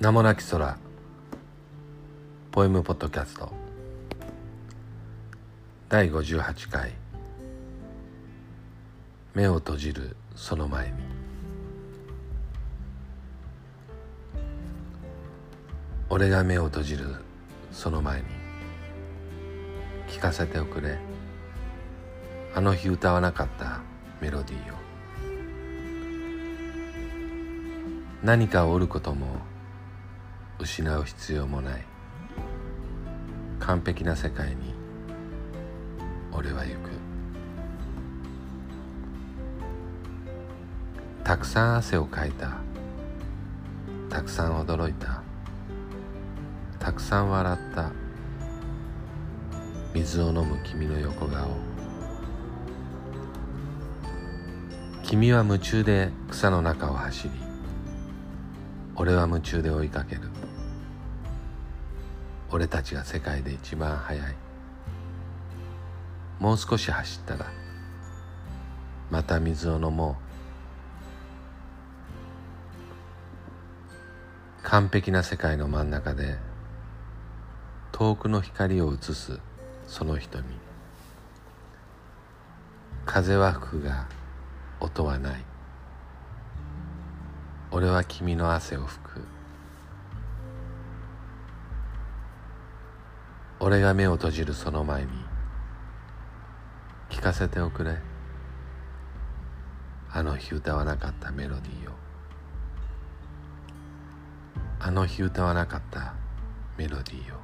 名もなき空。ポエムポッドキャスト。第58回。目を閉じるその前に。俺が目を閉じるその前に。聞かせておくれ。あの日歌わなかったメロディーを。何かを折ることも失う必要もない。完璧な世界に俺は行く。たくさん汗をかいた。たくさん驚いた。たくさん笑った。水を飲む君の横顔。君は夢中で草の中を走り俺は夢中で追いかける。俺たちが世界で一番速い。もう少し走ったらまた水を飲もう。完璧な世界の真ん中で遠くの光を映すその瞳。風は吹くが音はない。俺は君の汗を拭く。俺が目を閉じるその前に聞かせておくれ。あの日歌わなかったメロディーを。あの日歌わなかったメロディーを。